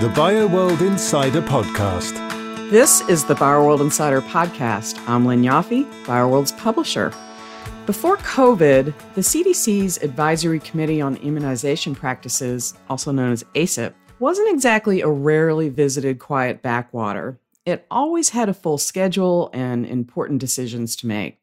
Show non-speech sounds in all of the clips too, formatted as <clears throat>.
the BioWorld Insider Podcast. This is the BioWorld Insider Podcast. I'm Lynn Yoffee, BioWorld's publisher. Before COVID, the CDC's Advisory Committee on Immunization Practices, also known as ACIP, wasn't exactly a rarely visited quiet backwater. It always had a full schedule and important decisions to make.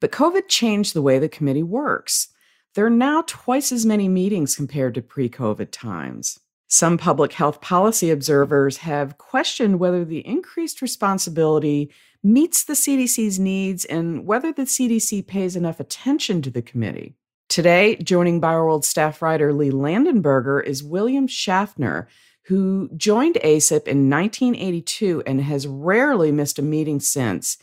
But COVID changed the way the committee works. There are now twice as many meetings compared to pre COVID times. Some public health policy observers have questioned whether the increased responsibility meets the CDC's needs and whether the CDC pays enough attention to the committee. Today, joining BioWorld staff writer Lee Landenberger is William Schaffner, who joined ACIP in 1982 and has rarely missed a meeting since.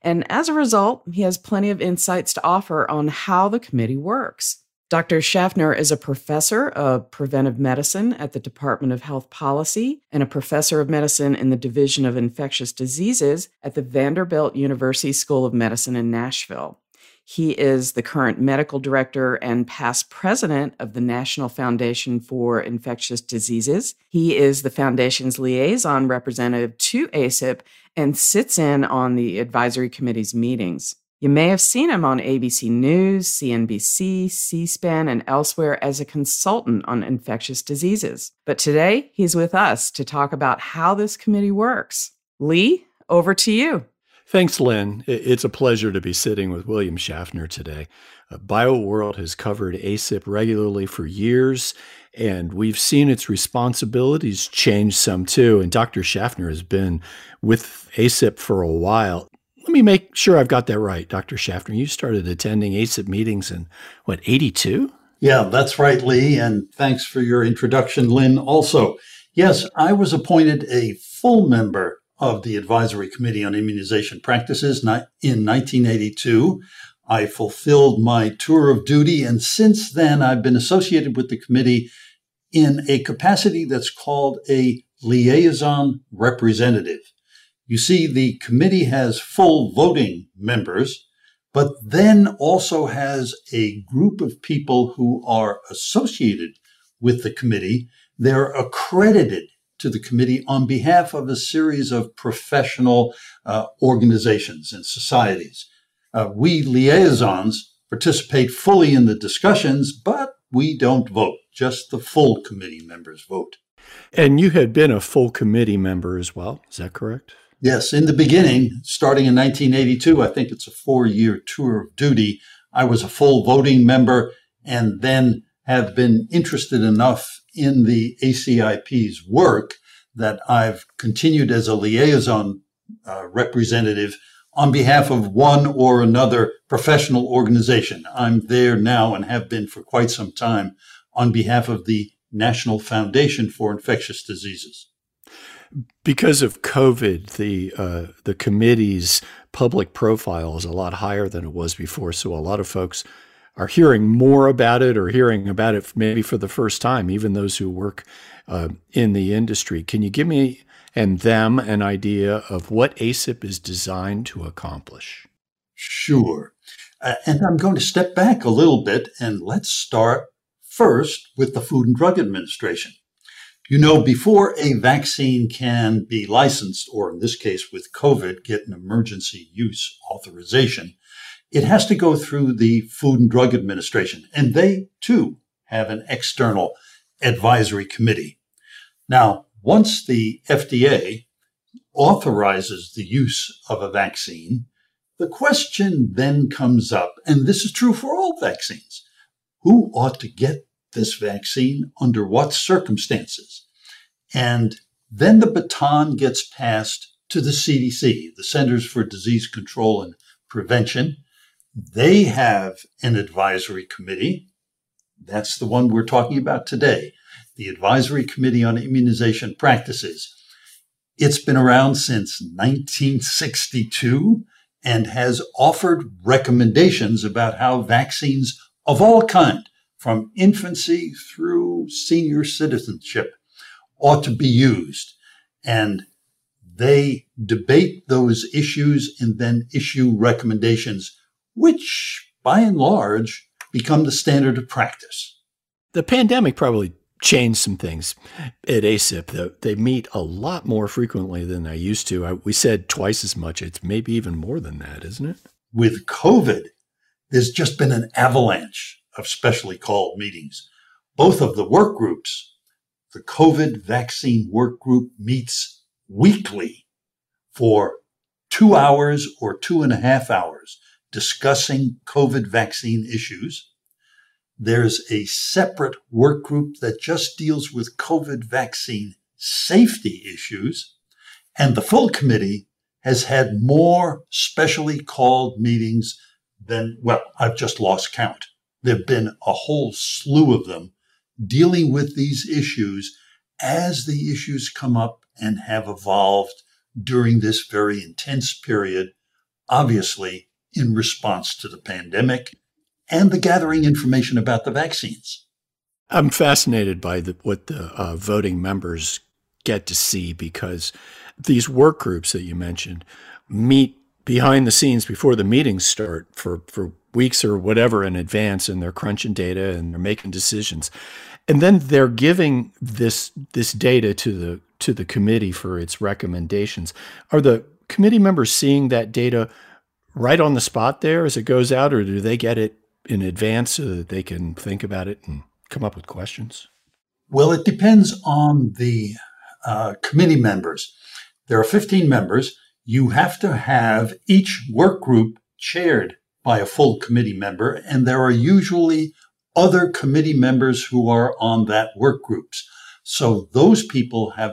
And as a result, he has plenty of insights to offer on how the committee works. Dr. Schaffner is a professor of preventive medicine at the Department of Health Policy and a professor of medicine in the Division of Infectious Diseases at the Vanderbilt University School of Medicine in Nashville. He is the current medical director and past president of the National Foundation for Infectious Diseases. He is the foundation's liaison representative to ACIP and sits in on the advisory committee's meetings. You may have seen him on ABC News, CNBC, C SPAN, and elsewhere as a consultant on infectious diseases. But today, he's with us to talk about how this committee works. Lee, over to you. Thanks, Lynn. It's a pleasure to be sitting with William Schaffner today. Uh, BioWorld has covered ACIP regularly for years, and we've seen its responsibilities change some too. And Dr. Schaffner has been with ACIP for a while. Let me make sure I've got that right, Dr. Schaffner. You started attending ACIP meetings in what, 82? Yeah, that's right, Lee. And thanks for your introduction, Lynn, also. Yes, I was appointed a full member of the Advisory Committee on Immunization Practices in 1982. I fulfilled my tour of duty, and since then, I've been associated with the committee in a capacity that's called a liaison representative. You see, the committee has full voting members, but then also has a group of people who are associated with the committee. They're accredited to the committee on behalf of a series of professional uh, organizations and societies. Uh, we liaisons participate fully in the discussions, but we don't vote. Just the full committee members vote. And you had been a full committee member as well. Is that correct? Yes, in the beginning, starting in 1982, I think it's a four year tour of duty. I was a full voting member and then have been interested enough in the ACIP's work that I've continued as a liaison uh, representative on behalf of one or another professional organization. I'm there now and have been for quite some time on behalf of the National Foundation for Infectious Diseases because of COVID, the uh, the committee's public profile is a lot higher than it was before. So a lot of folks are hearing more about it or hearing about it maybe for the first time, even those who work uh, in the industry. Can you give me and them an idea of what ACIP is designed to accomplish? Sure. Uh, and I'm going to step back a little bit and let's start first with the Food and Drug Administration. You know, before a vaccine can be licensed, or in this case with COVID, get an emergency use authorization, it has to go through the Food and Drug Administration, and they too have an external advisory committee. Now, once the FDA authorizes the use of a vaccine, the question then comes up, and this is true for all vaccines who ought to get this vaccine under what circumstances. And then the baton gets passed to the CDC, the Centers for Disease Control and Prevention. They have an advisory committee. That's the one we're talking about today, the Advisory Committee on Immunization Practices. It's been around since 1962 and has offered recommendations about how vaccines of all kind from infancy through senior citizenship ought to be used. And they debate those issues and then issue recommendations, which by and large become the standard of practice. The pandemic probably changed some things at ACIP. They meet a lot more frequently than they used to. We said twice as much. It's maybe even more than that, isn't it? With COVID, there's just been an avalanche of specially called meetings. Both of the work groups, the COVID vaccine work group meets weekly for two hours or two and a half hours discussing COVID vaccine issues. There's a separate work group that just deals with COVID vaccine safety issues. And the full committee has had more specially called meetings than, well, I've just lost count. There have been a whole slew of them dealing with these issues as the issues come up and have evolved during this very intense period, obviously in response to the pandemic and the gathering information about the vaccines. I'm fascinated by the, what the uh, voting members get to see because these work groups that you mentioned meet behind the scenes before the meetings start for, for weeks or whatever in advance and they're crunching data and they're making decisions. And then they're giving this this data to the to the committee for its recommendations. Are the committee members seeing that data right on the spot there as it goes out or do they get it in advance so that they can think about it and come up with questions? Well it depends on the uh, committee members. There are 15 members. You have to have each work group chaired by a full committee member, and there are usually other committee members who are on that work groups. So those people have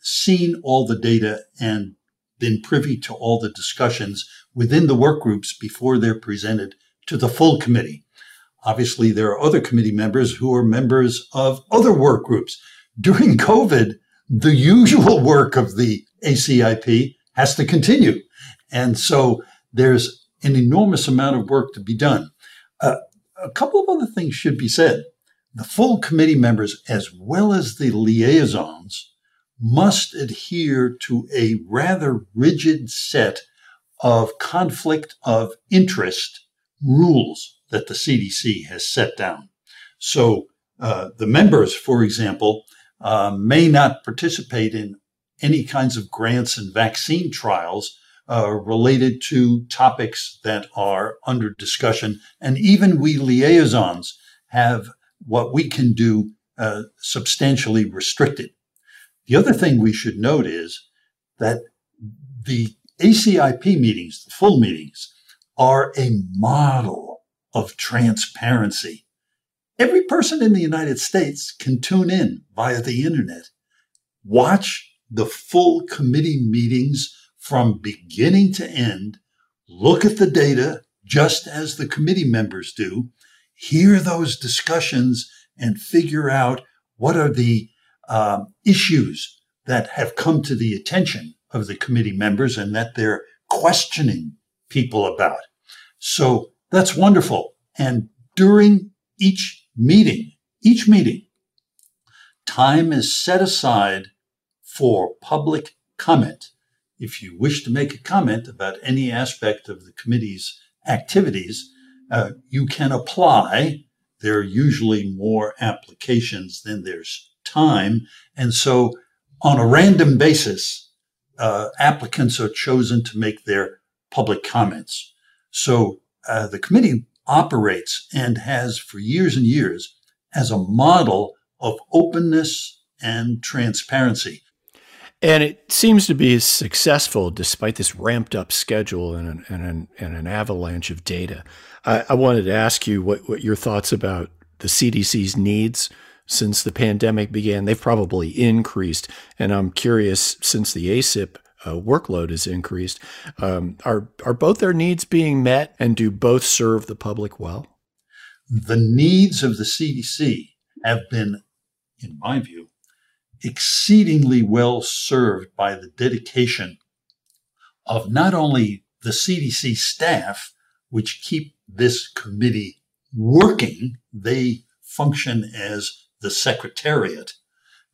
seen all the data and been privy to all the discussions within the work groups before they're presented to the full committee. Obviously, there are other committee members who are members of other work groups. During COVID, the usual work of the ACIP has to continue. And so there's an enormous amount of work to be done. Uh, a couple of other things should be said. The full committee members, as well as the liaisons, must adhere to a rather rigid set of conflict of interest rules that the CDC has set down. So uh, the members, for example, uh, may not participate in any kinds of grants and vaccine trials uh, related to topics that are under discussion. And even we liaisons have what we can do uh, substantially restricted. The other thing we should note is that the ACIP meetings, the full meetings, are a model of transparency. Every person in the United States can tune in via the internet, watch the full committee meetings from beginning to end, look at the data just as the committee members do, hear those discussions, and figure out what are the um, issues that have come to the attention of the committee members and that they're questioning people about. So that's wonderful. And during each meeting, each meeting, time is set aside for public comment if you wish to make a comment about any aspect of the committee's activities, uh, you can apply. There are usually more applications than there's time. And so, on a random basis, uh, applicants are chosen to make their public comments. So, uh, the committee operates and has for years and years as a model of openness and transparency. And it seems to be successful despite this ramped up schedule and an, and an, and an avalanche of data. I, I, wanted to ask you what, what your thoughts about the CDC's needs since the pandemic began. They've probably increased. And I'm curious, since the ACIP uh, workload has increased, um, are, are both their needs being met and do both serve the public well? The needs of the CDC have been, in my view, exceedingly well served by the dedication of not only the CDC staff, which keep this committee working, they function as the secretariat.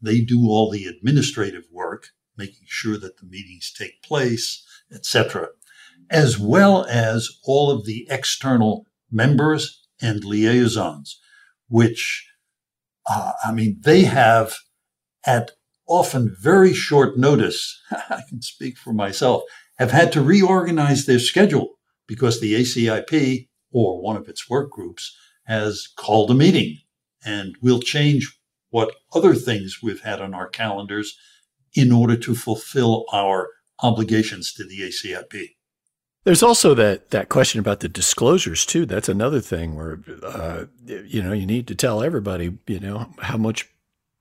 They do all the administrative work, making sure that the meetings take place, etc., as well as all of the external members and liaisons, which uh, I mean, they have at often very short notice, <laughs> I can speak for myself, have had to reorganize their schedule because the ACIP or one of its work groups has called a meeting and we'll change what other things we've had on our calendars in order to fulfill our obligations to the ACIP. There's also that that question about the disclosures too. That's another thing where uh, you know you need to tell everybody you know how much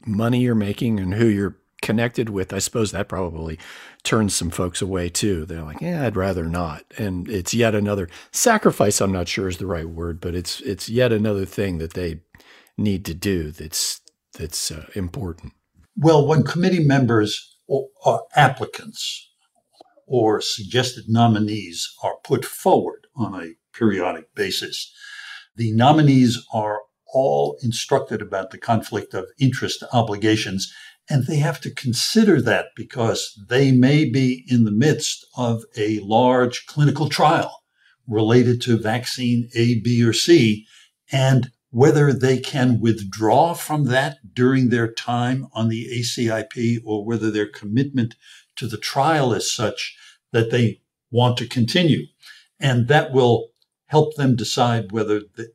money you're making and who you're connected with. I suppose that probably turns some folks away too. They're like, yeah, I'd rather not. And it's yet another sacrifice. I'm not sure is the right word, but it's it's yet another thing that they need to do. That's that's uh, important. Well, when committee members or, or applicants or suggested nominees are put forward on a periodic basis. The nominees are all instructed about the conflict of interest obligations, and they have to consider that because they may be in the midst of a large clinical trial related to vaccine A, B, or C, and whether they can withdraw from that during their time on the ACIP or whether their commitment to the trial is such that they want to continue. And that will help them decide whether the,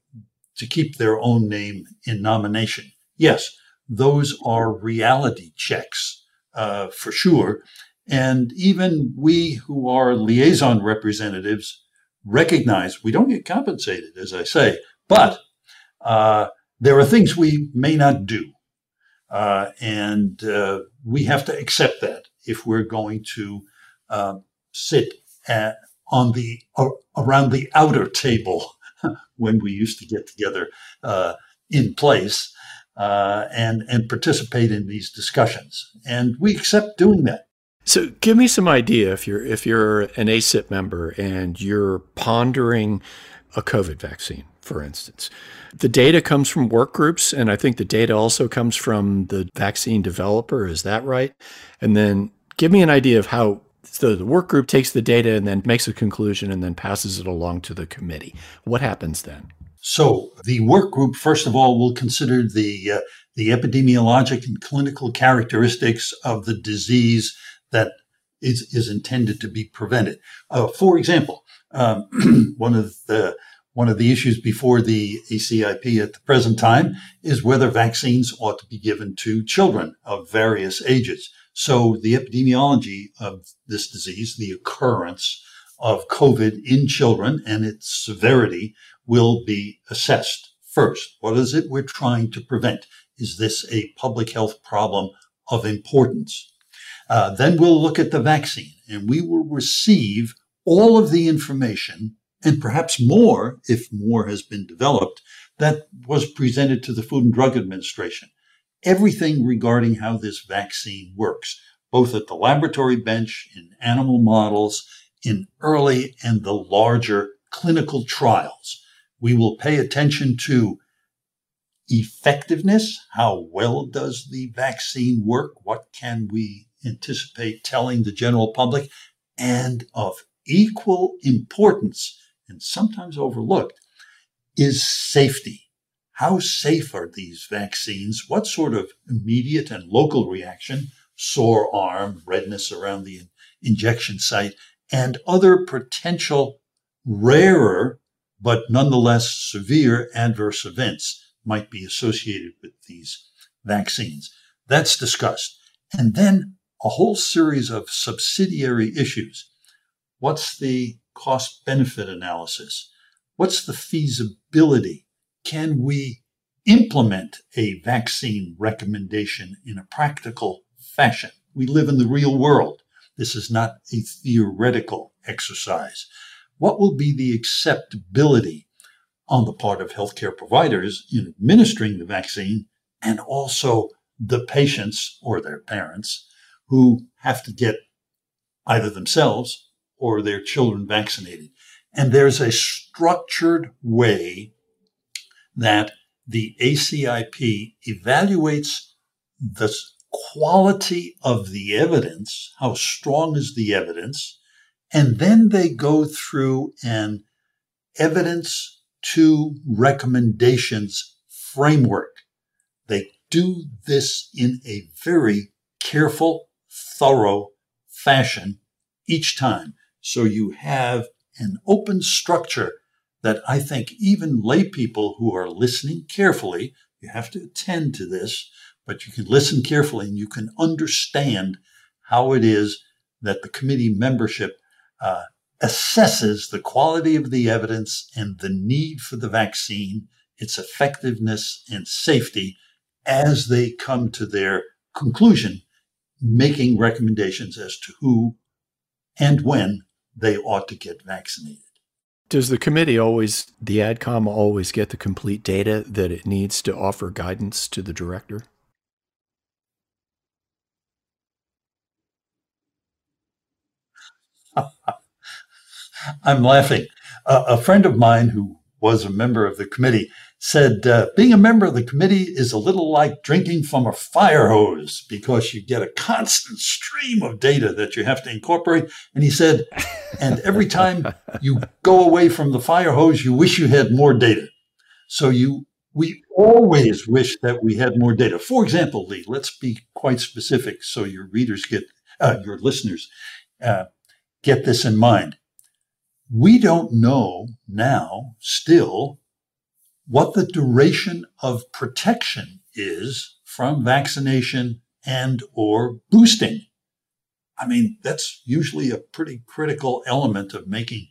to keep their own name in nomination. Yes, those are reality checks uh, for sure. And even we who are liaison representatives recognize we don't get compensated, as I say, but uh, there are things we may not do. Uh, and uh, we have to accept that if we're going to uh, sit at, on the uh, around the outer table <laughs> when we used to get together uh, in place uh, and and participate in these discussions. And we accept doing that. So, give me some idea if you're if you're an ACIP member and you're pondering a COVID vaccine, for instance. The data comes from work groups, and I think the data also comes from the vaccine developer. Is that right? And then give me an idea of how so the work group takes the data and then makes a conclusion and then passes it along to the committee. What happens then? So the work group, first of all, will consider the uh, the epidemiologic and clinical characteristics of the disease that is, is intended to be prevented. Uh, for example, um, <clears throat> one of the one of the issues before the ACIP at the present time is whether vaccines ought to be given to children of various ages. So the epidemiology of this disease, the occurrence of COVID in children and its severity will be assessed first. What is it we're trying to prevent? Is this a public health problem of importance? Uh, then we'll look at the vaccine and we will receive all of the information and perhaps more, if more has been developed, that was presented to the Food and Drug Administration everything regarding how this vaccine works, both at the laboratory bench, in animal models, in early and the larger clinical trials. We will pay attention to effectiveness. How well does the vaccine work? What can we anticipate telling the general public? And of equal importance, and sometimes overlooked, is safety. How safe are these vaccines? What sort of immediate and local reaction, sore arm, redness around the injection site, and other potential rarer but nonetheless severe adverse events might be associated with these vaccines? That's discussed. And then a whole series of subsidiary issues. What's the cost benefit analysis? What's the feasibility? Can we implement a vaccine recommendation in a practical fashion? We live in the real world. This is not a theoretical exercise. What will be the acceptability on the part of healthcare providers in administering the vaccine and also the patients or their parents who have to get either themselves or their children vaccinated? And there's a structured way that the ACIP evaluates the quality of the evidence, how strong is the evidence, and then they go through an evidence to recommendations framework. They do this in a very careful, thorough fashion each time. So you have an open structure that I think even lay people who are listening carefully, you have to attend to this, but you can listen carefully and you can understand how it is that the committee membership uh, assesses the quality of the evidence and the need for the vaccine, its effectiveness and safety as they come to their conclusion, making recommendations as to who and when they ought to get vaccinated. Does the committee always, the ADCOM always get the complete data that it needs to offer guidance to the director? <laughs> I'm laughing. Uh, a friend of mine who was a member of the committee said, uh, being a member of the committee is a little like drinking from a fire hose because you get a constant stream of data that you have to incorporate. And he said, and every time you go away from the fire hose, you wish you had more data. So you, we always wish that we had more data. For example, Lee, let's be quite specific so your readers get, uh, your listeners uh, get this in mind. We don't know now still what the duration of protection is from vaccination and or boosting. I mean, that's usually a pretty critical element of making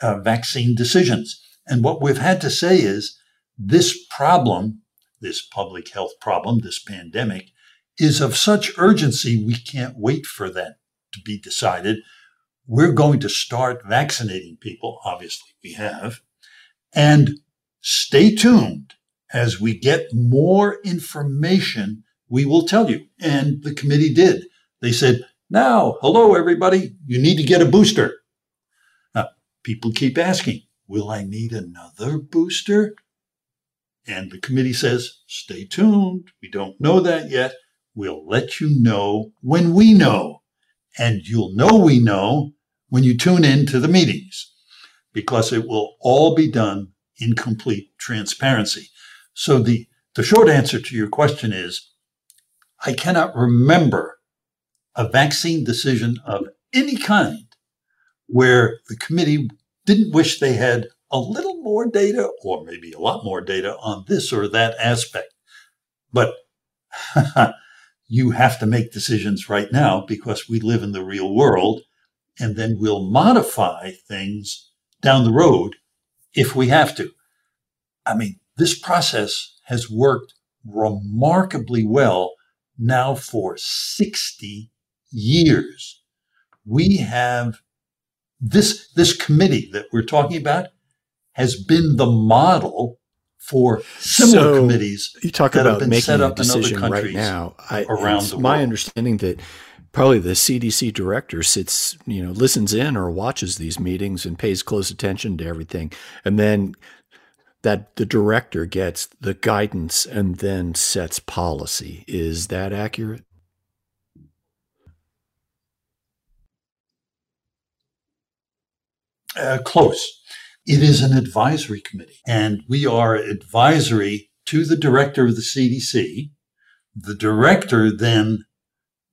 uh, vaccine decisions. And what we've had to say is this problem, this public health problem, this pandemic, is of such urgency we can't wait for that to be decided. We're going to start vaccinating people. Obviously, we have. And Stay tuned. As we get more information, we will tell you. And the committee did. They said, now, hello, everybody, you need to get a booster. Now, people keep asking, will I need another booster? And the committee says, stay tuned. We don't know that yet. We'll let you know when we know. And you'll know we know when you tune in to the meetings because it will all be done in complete transparency. So the, the short answer to your question is I cannot remember a vaccine decision of any kind where the committee didn't wish they had a little more data or maybe a lot more data on this or that aspect. But <laughs> you have to make decisions right now because we live in the real world and then we'll modify things down the road if we have to. I mean, this process has worked remarkably well now for 60 years. We have this, this committee that we're talking about has been the model for similar so committees. You talk about making a decision right now. I, around the my understanding that probably the CDC director sits, you know, listens in or watches these meetings and pays close attention to everything, and then that the director gets the guidance and then sets policy. Is that accurate? Uh, close. It is an advisory committee, and we are advisory to the director of the CDC. The director then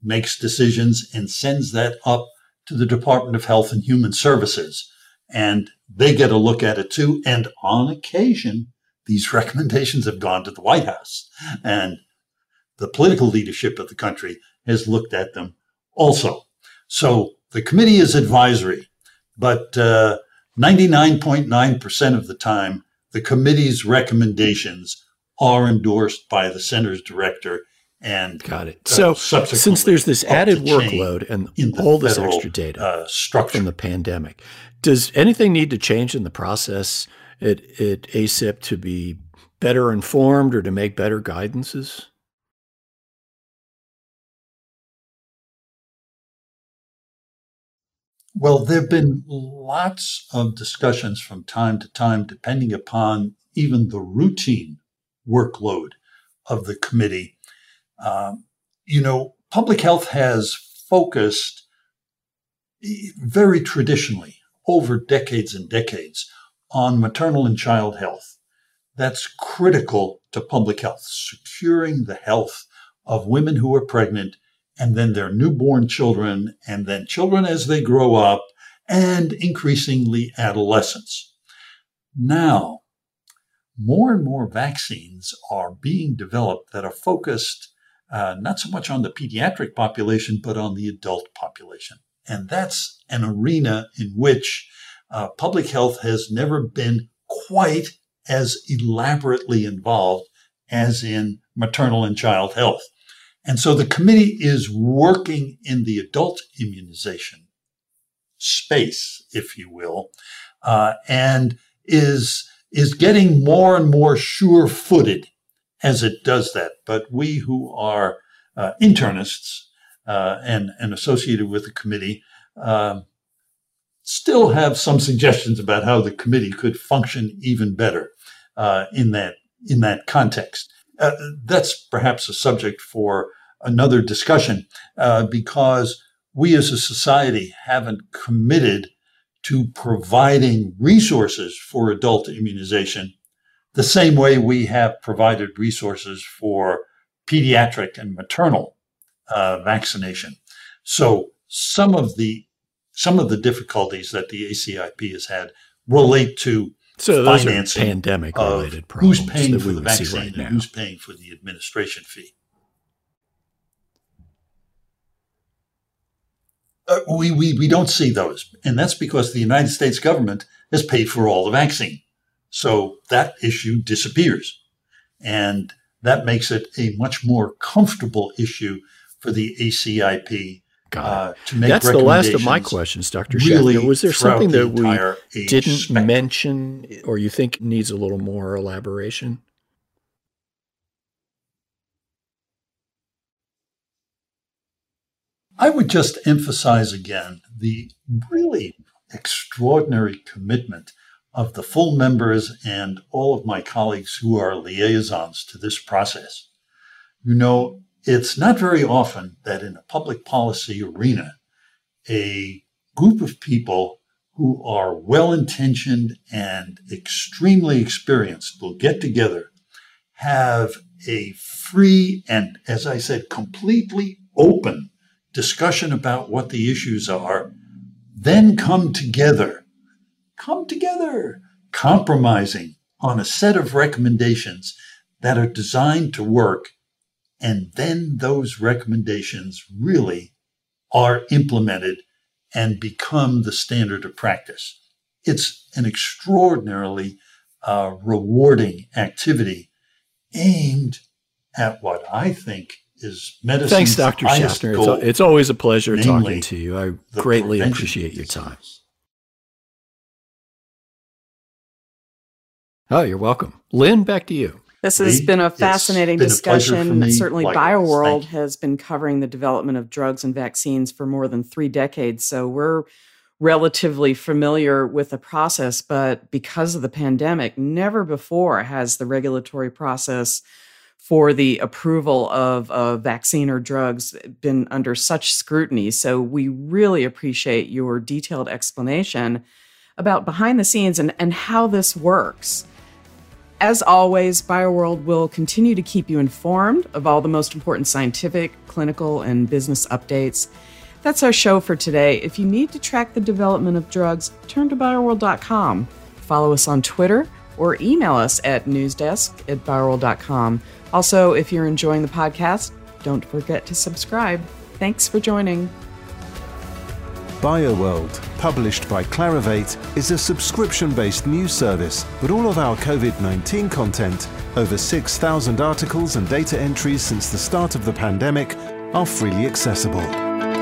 makes decisions and sends that up to the Department of Health and Human Services. And they get a look at it too. And on occasion, these <laughs> recommendations have gone to the White House. And the political leadership of the country has looked at them also. So the committee is advisory, but uh, 99.9% of the time, the committee's recommendations are endorsed by the center's director and got it. Uh, so since there's this added workload and all this federal, extra data uh, structure from the pandemic, does anything need to change in the process at, at ACIP to be better informed or to make better guidances? Well, there have been lots of discussions from time to time, depending upon even the routine workload of the committee um, you know, public health has focused very traditionally over decades and decades on maternal and child health. that's critical to public health, securing the health of women who are pregnant and then their newborn children and then children as they grow up and increasingly adolescents. Now, more and more vaccines are being developed that are focused uh, not so much on the pediatric population, but on the adult population. And that's an arena in which uh, public health has never been quite as elaborately involved as in maternal and child health. And so the committee is working in the adult immunization space, if you will, uh, and is is getting more and more sure-footed as it does that. But we who are uh, internists uh, and and associated with the committee um, still have some suggestions about how the committee could function even better uh, in that in that context. Uh, that's perhaps a subject for another discussion uh, because we as a society haven't committed to providing resources for adult immunization the same way we have provided resources for pediatric and maternal uh, vaccination. So some of the some of the difficulties that the ACIP has had relate to so those financing are pandemic related problems who's paying that for the vaccine right and now. who's paying for the administration fee. Uh, we, we, we don't see those. And that's because the United States government has paid for all the vaccine. So that issue disappears. And that makes it a much more comfortable issue for the ACIP uh, to make That's the last of my questions, Dr. really. Was there something that we didn't spectrum. mention or you think needs a little more elaboration? I would just emphasize again the really extraordinary commitment of the full members and all of my colleagues who are liaisons to this process. You know, it's not very often that in a public policy arena, a group of people who are well intentioned and extremely experienced will get together, have a free and, as I said, completely open discussion about what the issues are, then come together, come together, compromising on a set of recommendations that are designed to work. And then those recommendations really are implemented and become the standard of practice. It's an extraordinarily uh, rewarding activity aimed at what I think is medicine's Thanks, Dr. Schaffner. It's, goal. al- it's always a pleasure talking to you. I greatly appreciate your time. Oh, you're welcome. Lynn, back to you. This has been a fascinating been a pleasure for discussion. me. Certainly, Likewise. BioWorld has been covering the development of drugs and vaccines for more than three decades. So we're relatively familiar with the process, but because of the pandemic, never before has the regulatory process for the approval of a vaccine or drugs been under such scrutiny. So we really appreciate your detailed explanation about behind the scenes and, and how this works. As always, BioWorld will continue to keep you informed of all the most important scientific, clinical, and business updates. That's our show for today. If you need to track the development of drugs, turn to bioworld.com. Follow us on Twitter or email us at newsdesk at bioworld.com. Also, if you're enjoying the podcast, don't forget to subscribe. Thanks for joining. BioWorld, published by Clarivate, is a subscription based news service, but all of our COVID 19 content, over 6,000 articles and data entries since the start of the pandemic, are freely accessible.